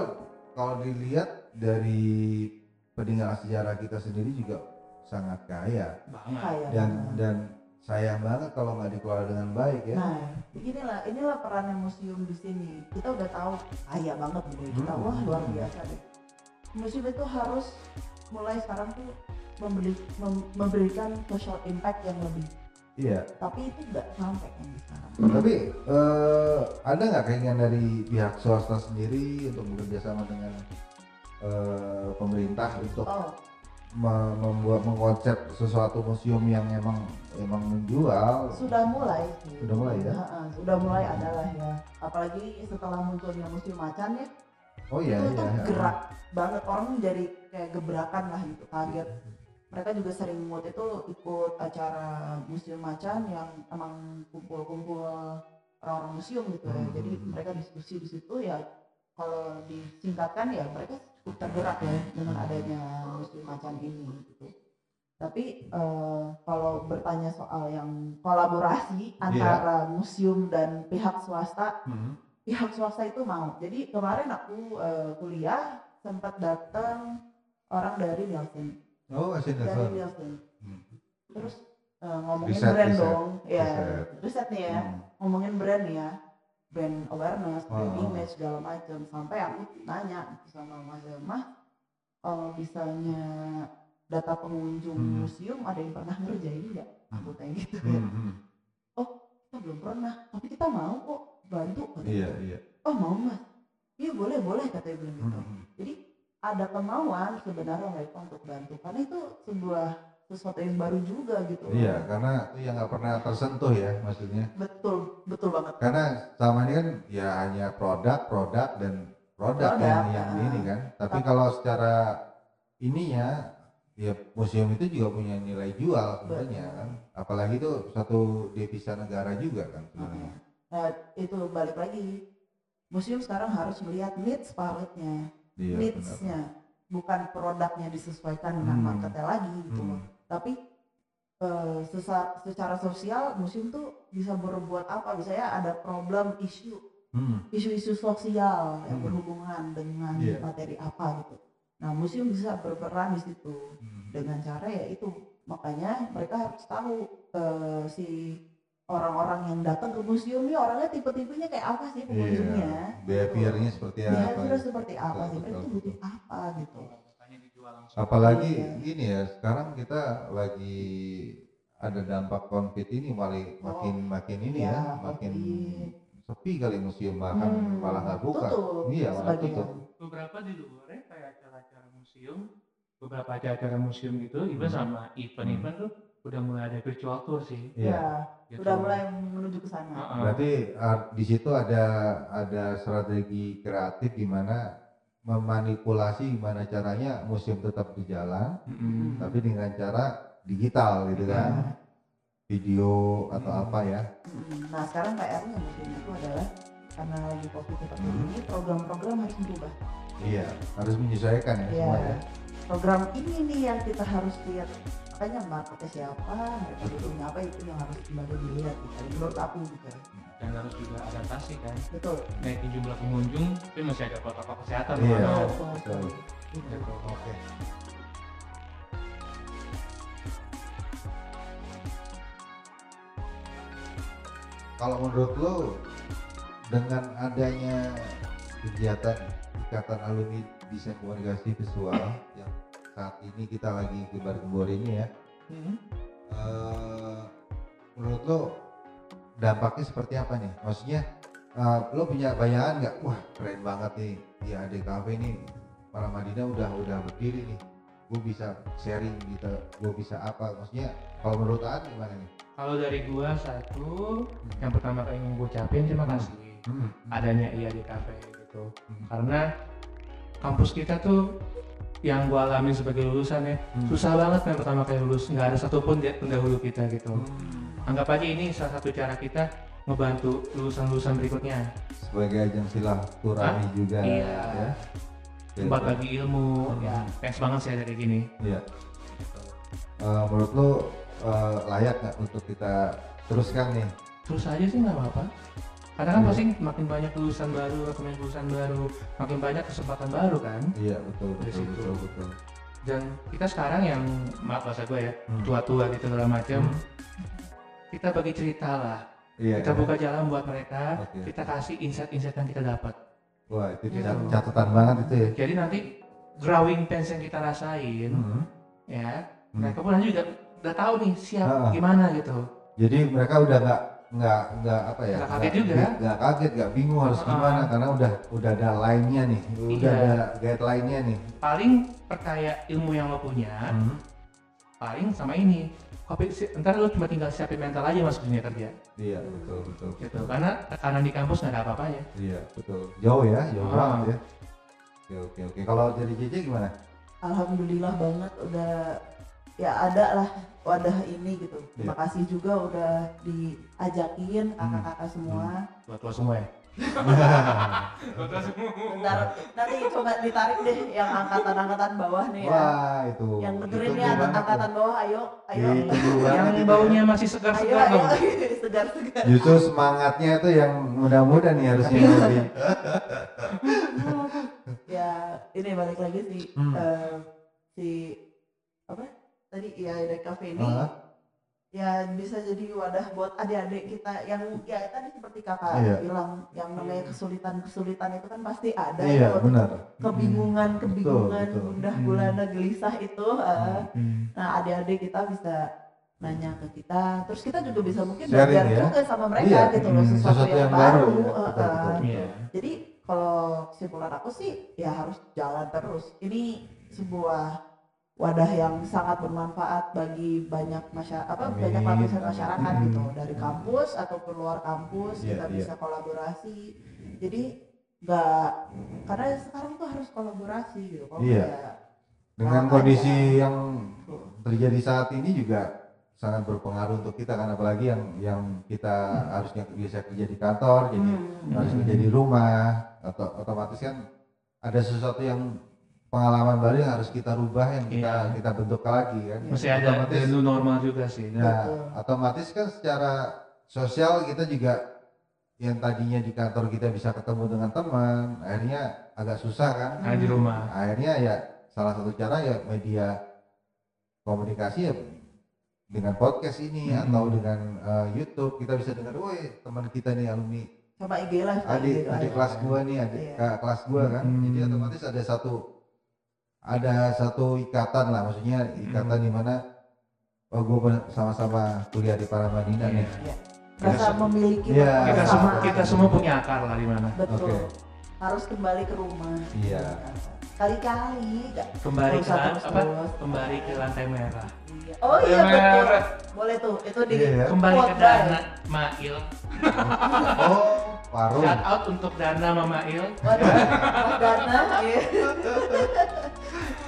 kalau dilihat dari peninggalan sejarah kita sendiri juga sangat kaya banget kaya dan banget. dan sayang banget kalau nggak dikelola dengan baik ya. nah beginilah inilah perannya museum di sini kita udah tahu kaya banget gitu kita Hmm. wah luar biasa deh museum itu harus mulai sekarang tuh memberi, mem- memberikan social impact yang lebih Iya. tapi itu nggak sampai kan di sekarang Tapi eh, ada nggak keinginan dari pihak swasta sendiri untuk bekerja sama dengan eh, pemerintah untuk oh me- membuat mengkonsep sesuatu museum yang emang emang menjual? sudah mulai sih. Sudah mulai ya? Sudah mulai adalah ya apalagi setelah munculnya museum macan ya Oh iya itu iya. tuh iya. gerak banget orang jadi kayak gebrakan lah gitu kaget mereka juga sering mood itu ikut acara museum macan yang emang kumpul-kumpul orang-orang museum gitu ya Hmm. jadi mereka diskusi di situ ya kalau disingkatkan ya mereka cukup tergerak ya dengan adanya museum macan ini gitu tapi eh, kalau bertanya soal yang kolaborasi antara museum dan pihak swasta Hmm. pihak swasta itu mau. Jadi kemarin aku eh, kuliah sempat datang orang dari Nielsen, Oh Nelson. Nielsen. Hmm. Terus eh, ngomongin Riset, brand riset, dong, ya riset. riset nih ya, Hmm. ngomongin brand nih ya, brand awareness, brand Oh. image segala macam. Sampai aku nanya gitu sama Mas Mah, kalau misalnya data pengunjung Hmm. museum ada yang pernah ngerjain nggak? Aku tanya gitu ya. Hmm, hmm. Kita belum pernah, tapi kita mau kok bantu. kata Iya dia. iya. oh mau mas iya boleh boleh katanya bilang gitu Hmm. jadi ada kemauan sebenarnya mereka untuk bantu karena itu sebuah sesuatu yang baru juga gitu Iya, karena itu yang nggak pernah tersentuh ya maksudnya. betul betul banget Karena selama ini kan ya hanya produk, produk dan produk, Produk, yang, yang ah. ini kan. Tapi kalau secara ininya ya museum itu juga punya nilai jual sebenarnya kan apalagi itu satu devisa negara juga kan sebenarnya Nah, itu balik lagi. Museum sekarang harus melihat needs paletnya, iya needs-nya, bukan produknya disesuaikan dengan Hmm. marketnya lagi gitu loh. Hmm. Tapi sesa- secara sosial museum tuh bisa berbuat apa? Misalnya ada problem isu, Hmm. isu-isu sosial yang Hmm. berhubungan dengan Iya. materi apa gitu. Nah, museum bisa berperan di situ Hmm. dengan cara ya itu makanya mereka harus tahu eh, si orang-orang yang datang ke museum ini orangnya tipe-tipenya kayak apa sih pengunjungnya? Iya, behaviornya seperti apa behavior seperti apa Betul, sih? Mereka betul, tuh butuh apa gitu? Apalagi Iya. gini ya sekarang kita lagi ada dampak covid ini malah makin makin ini ya, ya, makin Covid. sepi kali museum bahkan Hmm, malah nggak buka. tutup iya malah tutup. Beberapa di luar ya kayak acara-acara museum beberapa acara-acara museum gitu even Hmm. sama event-event tuh udah mulai ada virtual tour sih iya ya gitu. udah mulai menuju ke sana Heeh. berarti ah, di situ ada ada strategi kreatif di mana memanipulasi gimana caranya museum tetap berjalan Mm-mm. tapi dengan cara digital gitu kan Nah, video atau Hmm. apa ya mm, nah sekarang PR-nya museum itu adalah karena lagi covid seperti Hmm. ini program-program harus berubah iya harus menyesuaikan ya Iya. semua ya program ini nih yang kita harus lihat makanya marketnya siapa mereka butuhnya apa itu yang harus kembali dilihat gitu. menurut aku gitu dan harus juga adaptasi kan betul naikin jumlah pengunjung tapi masih ada protokol kesehatan Iya. mana. betul betul Gitu. oke kalau menurut lo dengan adanya kegiatan ikatan alumni desain komunikasi visual yang saat ini kita lagi gembar-gembor ini ya. Hmm. eh, menurut lo dampaknya seperti apa nih? Maksudnya eh, lo punya bayangan nggak? Wah keren banget nih di ADKV nih para Madinah udah udah berdiri nih. Gue bisa sharing gitu gue bisa apa? Maksudnya kalau menurut Aan gimana nih? Kalau dari gua satu yang pertama kali ingin gua ucapin terima kasih. Adanya IA di cafe gitu Hmm. karena kampus kita tuh yang gua alami sebagai lulusan ya Hmm. susah banget kan pertama kali lulus nggak ada satupun pendahulu kita gitu Hmm. anggap aja ini salah satu cara kita ngebantu lulusan-lulusan berikutnya sebagai ajang silaturahmi juga Iya. ya tempat Oke. bagi ilmu Hmm. ya thanks banget sih dari gini Iya. Eh, menurut lo eh, layak nggak untuk kita teruskan nih terus aja sih nggak apa-apa karena kan pasti makin banyak lulusan baru makin lulusan baru makin banyak kesempatan baru kan iya betul betul situ. betul betul dan kita sekarang yang maaf bahasa gue ya Hmm. tua-tua gitu segala macam Hmm. kita bagi cerita lah iya kita iya. buka jalan buat mereka Oke. kita kasih insight-insight yang kita dapat wah itu Gitu. cat- catatan banget itu ya jadi nanti growing pains yang kita rasain Hmm. ya Hmm. mereka pun nanti juga udah tahu nih siap Ah. gimana gitu jadi mereka udah nggak nggak nggak apa ya Nggak kaget juga. nggak- kaget nggak bingung harus Ah. gimana karena udah udah ada line-nya nih udah Iya. ada guideline-nya nih paling perkaya ilmu yang lo punya Hmm. paling sama ini kopi si- ntar lo cuma tinggal siapin mental aja masuk dunia kerja iya betul betul gitu karena tekanan di kampus nggak ada apa-apanya iya betul jauh ya jauh Ah. banget ya oke oke oke kalau dari JJ gimana alhamdulillah banget udah ya ada lah wadah ini gitu. Terima Iya. kasih juga udah diajakin kakak-kakak semua. Buat lo semua ya? Bentar nanti coba ditarik deh yang angkatan-angkatan bawah nih ya. Wah itu. Yang dengerin nih angkatan tuh. bawah ayo ayo. Itu yang itu. baunya masih ayo segar-segar ayo dong segar-segar. Justru semangatnya itu yang muda-muda nih harusnya lebih. Ya ini balik lagi sih Hmm. eh, si apa tadi ya dari cafe ini Ah, ya bisa jadi wadah buat adik-adik kita yang ya tadi seperti kakak Iya. bilang yang namanya kesulitan-kesulitan itu kan pasti ada iya ya, benar kebingungan kebingungan betul. gundah Hmm. gulana gelisah itu eh. Hmm. nah adik-adik kita bisa nanya ke kita terus kita juga bisa mungkin Sharing belajar ya. juga sama mereka Iya, gitu loh hmm, sesuatu, sesuatu yang, yang baru, baru ya. eh, Betul, betul. Iya. jadi kalau kesimpulan aku sih ya harus jalan terus ini sebuah wadah yang sangat bermanfaat bagi banyak masyarakat apa Amin, banyak lapisan masyarakat Hmm. gitu dari kampus atau luar kampus Iya, kita iya. bisa kolaborasi jadi nggak karena sekarang tuh harus kolaborasi gitu kalau Iya. nggak dengan kondisi yang terjadi saat ini juga sangat berpengaruh untuk kita kan apalagi yang yang kita harusnya bisa kerja di kantor jadi Hmm. harus kerja di rumah atau otomatis kan ada sesuatu yang pengalaman baru yang harus kita rubah yang kita Iya. kita bentuk lagi kan Masih ada otomatis new normal juga sih. Nah, Betul. otomatis kan secara sosial kita juga yang tadinya di kantor kita bisa ketemu dengan teman, akhirnya agak susah kan. Karena di rumah. Akhirnya ya salah satu cara ya media komunikasi ya dengan podcast ini Hmm. atau dengan eh, YouTube kita bisa dengar, woi teman kita nih alumni Coba IG live. Adik IG adik live. kelas gua nih adik Iya. kelas gua kan Hmm. jadi otomatis ada satu ada satu ikatan lah maksudnya ikatan di mana oh gua sama-sama kuliah di Paramadina nih Rasa memiliki Iya. Kita semua kita semua punya akar lah di mana. Betul. Oke. Harus kembali ke rumah. Iya. Kali-kali. nggak Kembali ke apa? Kembali ke lantai merah. Iya. Oh iya betul. merah. Boleh tuh. Itu di Iya, ya. Kembali ke. Dana Mail. oh warung Shout out untuk Dana Mama Il. Waduh, Dana. iya.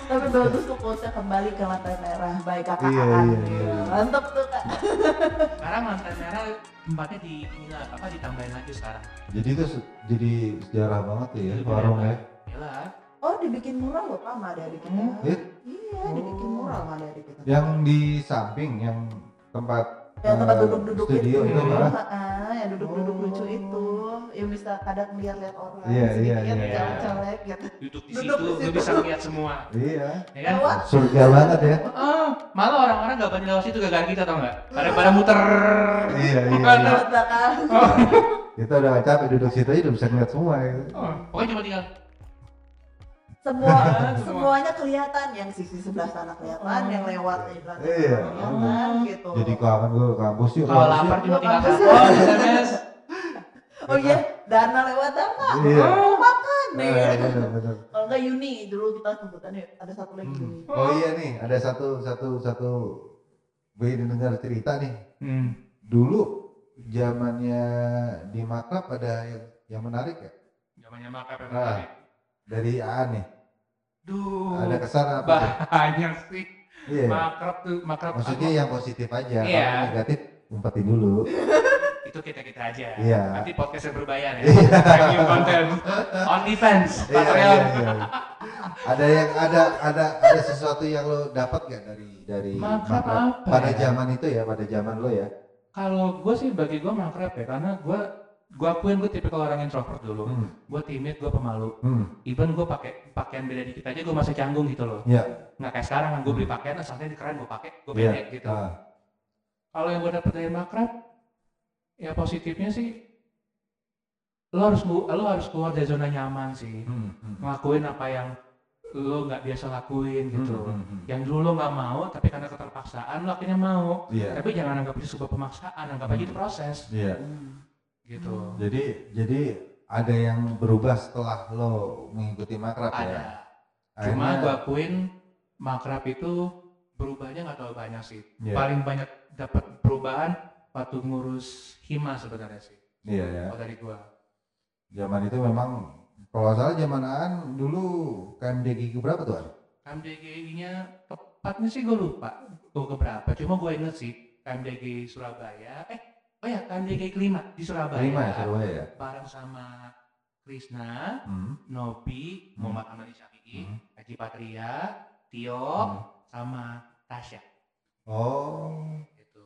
Tapi bagus tuh quote-nya kembali ke lantai merah. Baik kakak Iya, Aan. iya, iya. Mantap tuh kak. Sekarang lantai merah tempatnya di inilah apa ditambahin lagi sekarang. jadi itu jadi sejarah banget ya Jadi warung ya Iyalah. Oh dibikin murah loh pak sama adik kita. Hmm. Iya dibikin murah sama adik kita. yang di samping yang tempat Yang tempat eh, duduk-duduk studio itu, itu malah Ah, yang duduk-duduk Oh. lucu itu, yang bisa kadang lihat-lihat orang Iya, iya, sedikit, iya. colek-colek gitu. Duduk di Duduk situ, situ. bisa lihat semua. iya Ya kan? Surga banget ya Oh, malah orang-orang gak berani lewat situ gara-gara kita tau nggak? Pada pada muter. iya iya, iya. Belakang. kita udah gak capek duduk situ aja udah bisa ngeliat semua gitu. Oh, pokoknya cuma tinggal. Semua, Semua. semuanya kelihatan. Yang sisi sebelah sana kelihatan, yang lewat di belakang Iya. kelihatan gitu. jadi kangen gue ke kampus yuk Kalau lapar cuma tinggal telepon, SMS. Oh iya, Dana lewat Dana. Iya. Mau makan nih. Bener, bener. Kalau enggak Yuni, dulu kita sebutannya ada satu lagi Hmm. Oh iya nih, ada satu satu satu gue dengar cerita nih. Hmm. Dulu zamannya di Makrab ada yang yang menarik ya Zamannya makap yang Ah. menarik. Dari Aan nih. Duh, Ada kesan apa? tuh? banyak sih. Iya. Makrab tuh, makrab. Maksudnya yang positif aja. Iya. Kalau negatif umpetin dulu. itu kita kita aja. Iya. Nanti podcast yang berbayar ya. Iya. Premium content. OnlyFans, Iya, Patreon. iya, iya. Ada yang ada ada ada sesuatu yang lo dapat gak dari dari Makrab Makrab? apa pada ya? zaman itu ya, pada zaman lo ya. Kalau gue sih bagi gue makrab ya, karena gue gue akuin gue tipikal orang introvert dulu. Hmm. Gue timid, gue pemalu. Hmm. Even gue pakai pakaian beda dikit aja gue masih canggung gitu loh. Iya. Nggak kayak sekarang kan gue beli pakaian, asalnya keren gue pakai, gue Iya. pede gitu. Ah. Kalau yang gue dapet dari makrab, ya positifnya sih lo harus lo harus keluar dari zona nyaman sih, Hmm. Hmm. ngelakuin apa yang lo nggak biasa lakuin gitu. Hmm, hmm, hmm. Yang dulu lo nggak mau, tapi karena keterpaksaan lo akhirnya mau. Iya. Tapi jangan anggap itu sebuah pemaksaan, anggap aja itu proses Iya. Gitu. Jadi jadi ada yang berubah setelah lo mengikuti makrab Ada. ya. Cuma Akhirnya- gue akuin makrab itu berubahnya nggak terlalu banyak sih. Iya. Paling banyak dapat perubahan waktu ngurus hima sebenarnya sih. Iya ya. Kalau dari gua. Zaman itu memang kalau salah zaman Aan dulu KMD Gigu berapa tuh Aan? KMDG-nya tepatnya sih gue lupa gue keberapa. Cuma gue inget sih KMDG Surabaya. Eh, oh ya KMDG kelima di Surabaya. Lima ya Surabaya ya. Bareng sama Krisna, Hmm. Nobi, Hmm. Muhammad Ahmad Syafi'i, Hmm. Haji Patria, Tio, Hmm. sama Tasya. Oh. Gitu.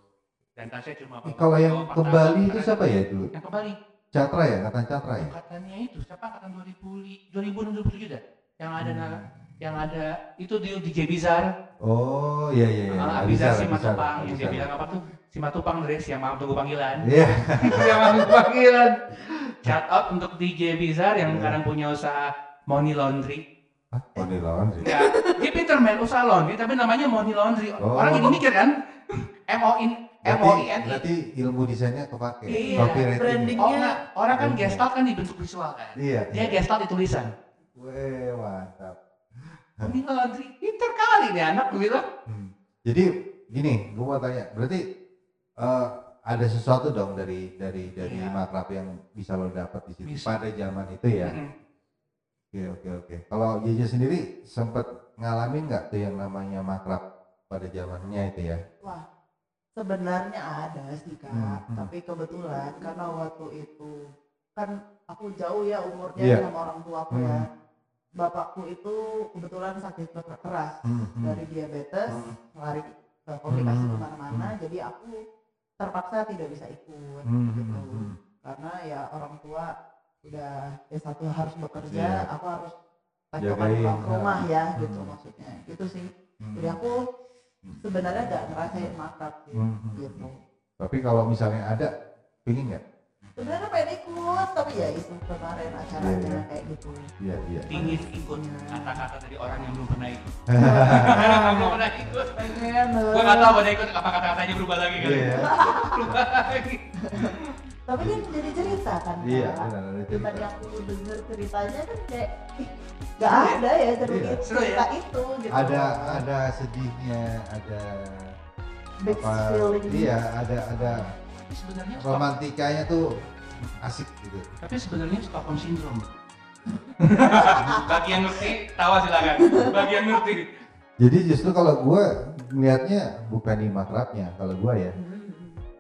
Dan Tasya cuma Eh, kalau yang pas kembali itu angkatan- siapa ya dulu? Yang kembali. Catra ya, kata Catra ya. Angkatannya itu siapa angkatan 2000 li- 2000 2007 dah. Yang ada Hmm. yang ada itu di DJ Bizar, Oh iya iya iya. Ah, Abizar, Bizar si Abizar, Matupang yang dia Abizar. bilang apa tuh? Si Matupang Dres yang maaf tunggu panggilan. Iya. yang maaf tunggu panggilan. Shout out untuk DJ Bizar yang Iya. sekarang punya usaha Money Laundry. Hah? Oh lawan sih. Enggak, dia pinter men usaha laundry tapi namanya Money Laundry. Oh. Orang ini mikir kan? M O in M O I N I. Berarti ilmu desainnya kepake. Iya, Copywriting. branding. Oh enggak, orang kan Iya. gestalt kan dibentuk visual kan. Iya. Dia gestalt di tulisan. Weh, mantap. Money Laundry, pinter kali nih anak gue bilang. Hmm. Jadi gini, gue mau tanya, berarti eh, ada sesuatu dong dari dari dari Iya. makrab yang bisa lo dapat di situ Bisa. pada zaman itu ya. Oke oke oke. Kalau JJ sendiri sempat ngalamin nggak tuh yang namanya makrab pada zamannya itu ya? Wah, sebenarnya ada sih kak, Hmm, hmm. tapi kebetulan karena waktu itu kan aku jauh ya umurnya Iya. sama orang tuaku ya. Hmm. Bapakku itu kebetulan sakit keras Hmm, hmm. dari diabetes, Hmm. lari ke komplikasi Hmm, ke mana-mana, jadi aku terpaksa tidak bisa ikut Hmm, gitu. hmm, hmm. Karena ya orang tua udah ya satu harus bekerja, Iya. aku harus Jagain, tekokan rumah ya hmm. gitu maksudnya. Gitu sih. Hmm. Jadi aku sebenarnya gak ngerasain makrab sih Hmm, hmm, gitu. Tapi kalau misalnya ada, pingin nggak? Sebenarnya pengen ikut tapi ya itu kemarin acaranya Iya, iya. kayak gitu. Iya iya. Ingin ikut kata-kata dari orang yang belum pernah ikut. Iya. belum pernah ikut. pengen Gue nggak tahu pada ikut apa kata-katanya berubah lagi kali. Iya. Berubah lagi. tapi kan jadi cerita kan Iya benar cerita. aku denger ceritanya kan kayak ih, gak ada ya cerita, Iya. Seru ya? cerita itu gitu. Ada ada sedihnya, ada Big apa? feeling. Iya ada ada Sebenarnya romantikanya tuh asik gitu. tapi sebenarnya Stockholm syndrome. Bagi yang ngerti, tawa silakan. Bagi yang ngerti. Jadi justru kalau gue melihatnya bukan di makrabnya, kalau gue ya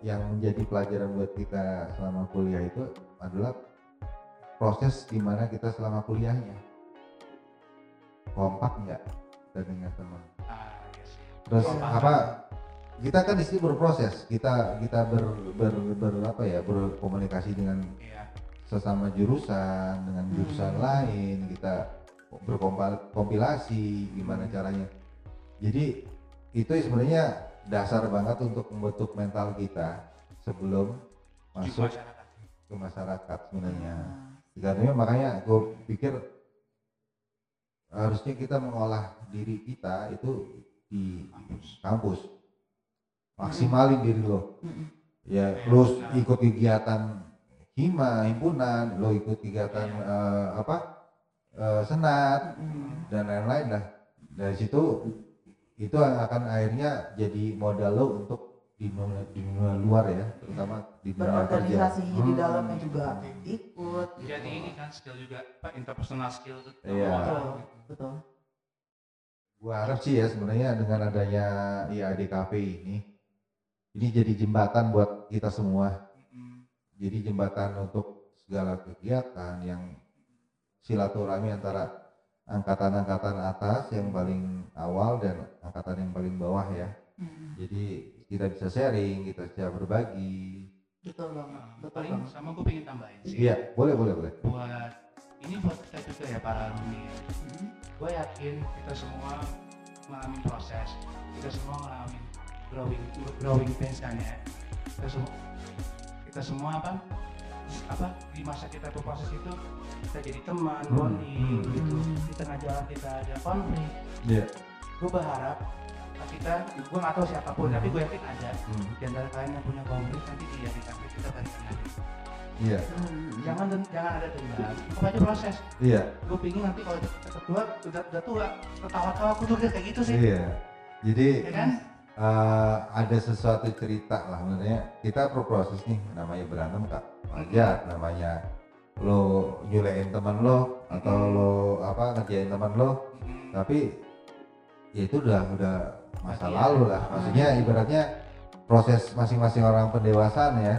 yang menjadi pelajaran buat kita selama kuliah itu adalah proses di mana kita selama kuliahnya kompak nggak kita dengan teman. Ah, yes. Terus Iya. apa? Kita kan di sini berproses, kita kita ber, ber, ber- apa ya berkomunikasi dengan Iya. sesama jurusan dengan jurusan Hmm. lain kita berkompilasi gimana caranya jadi itu sebenarnya dasar banget untuk membentuk mental kita sebelum masuk masyarakat. ke masyarakat sebenarnya karena makanya gue pikir harusnya kita mengolah diri kita itu di Kampus. kampus maksimalin diri lo mm-mm. ya lo ikut kegiatan hima himpunan lo ikut kegiatan eh, apa eh, senat Mm-mm. dan lain-lain lah dari situ itu akan akhirnya jadi modal lo untuk di dunia, di dunia luar ya terutama di dunia kerja berorganisasi di Hmm. dalamnya juga ikut Jadi ini kan skill juga, Pak, interpersonal skill. Iya. betul betul gua harap sih ya sebenarnya dengan adanya IADKP ini ini jadi jembatan buat kita semua jadi jembatan untuk segala kegiatan yang silaturahmi antara angkatan-angkatan atas yang paling awal dan angkatan yang paling bawah ya Mm. jadi kita bisa sharing kita bisa berbagi betul banget Nah, betul paling banget sama gue pengen tambahin sih. iya boleh boleh boleh Buat ini buat kita juga ya para alumni. ya. Mm. Gue yakin kita semua mengalami proses, kita semua mengalami growing growing pains kan ya. Kita semua kita semua apa apa di masa kita berproses itu kita jadi teman, Hmm, bonding hmm. gitu. Di tengah jalan kita ada konflik. iya Gue berharap kita, gue nggak tahu siapa pun, tapi gue yakin ada Hmm, di antara kalian yang punya konflik nanti dia di sampai kita balikan lagi. iya Mm. Jangan jangan ada dendam, anggap aja proses. iya Gue pingin nanti kalau kita tua, udah, udah tua, ketawa-tawa aku tuh udah kayak gitu sih, iya jadi ya kan? Eh, ada sesuatu cerita lah sebenarnya kita berproses nih namanya berantem kak wajar namanya lo nyulein teman lo atau lo apa ngerjain teman lo tapi ya itu udah udah masa Bagian. lalu lah maksudnya ibaratnya proses masing-masing orang pendewasaan ya.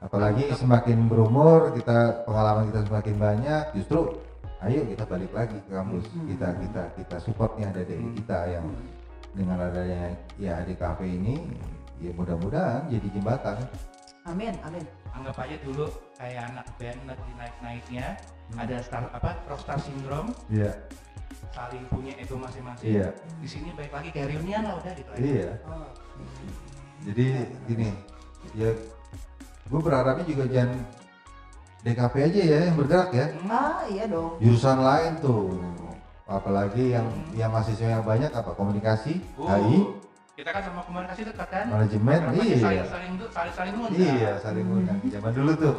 Apalagi semakin berumur kita pengalaman kita semakin banyak justru ayo kita balik lagi ke kampus Hmm. kita kita kita support nih ada adik kita yang dengan adanya ya di kafe ini ya mudah-mudahan jadi jembatan. Amin amin. Anggap aja dulu kayak anak band lagi naik-naiknya, Hmm. ada star apa rockstar syndrome, iya. Saling punya ego masing-masing. iya. Di sini baik lagi kayak reunian lah udah gitu aja. iya. Oh. jadi gini ya gue berharapnya juga jangan DKP aja ya yang bergerak ya. Ah iya dong. Jurusan lain tuh apalagi yang yang mahasiswa yang banyak apa? Komunikasi uh, HI kita kan sama komunikasi dekat kan? manajemen iya. Saling saling saling saling ngundang. iya saling ngundang zaman dulu tuh.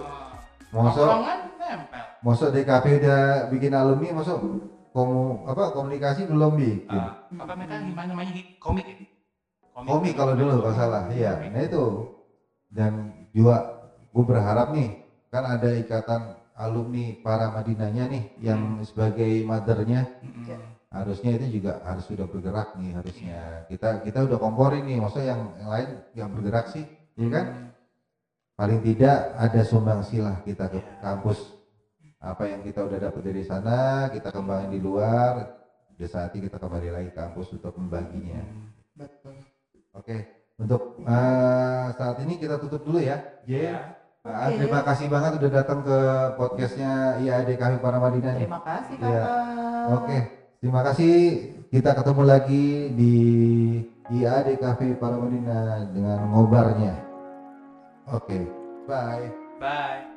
Oh, mosok Tongkrongan nempel. mosok DKP udah bikin alumni mosok komu apa komunikasi belum bikin. Ah, apa mereka gimana namanya komik ya? komik. Kalau dulu kalau salah. Iya nah itu. Dan juga gue berharap nih kan ada ikatan alumni para Madinahnya nih yang sebagai mothernya Mm-mm. Ya. harusnya itu juga harus sudah bergerak nih harusnya. Kita kita udah komporin nih maksudnya yang, yang lain yang bergerak sih ya kan? Paling tidak ada sumbangsi lah kita ke kampus. Apa yang kita udah dapat dari sana kita kembangin di luar di saatnya kita kembali lagi ke kampus untuk membaginya. Betul. oke untuk eh, saat ini kita tutup dulu ya. J Ah, Oke. terima kasih banget udah datang ke podcastnya IAD kami para Madinah Terima kasih Iya. kakak. Oke, terima kasih. Kita ketemu lagi di IAD Cafe Paramadina dengan ngobarnya. Oke, bye. Bye.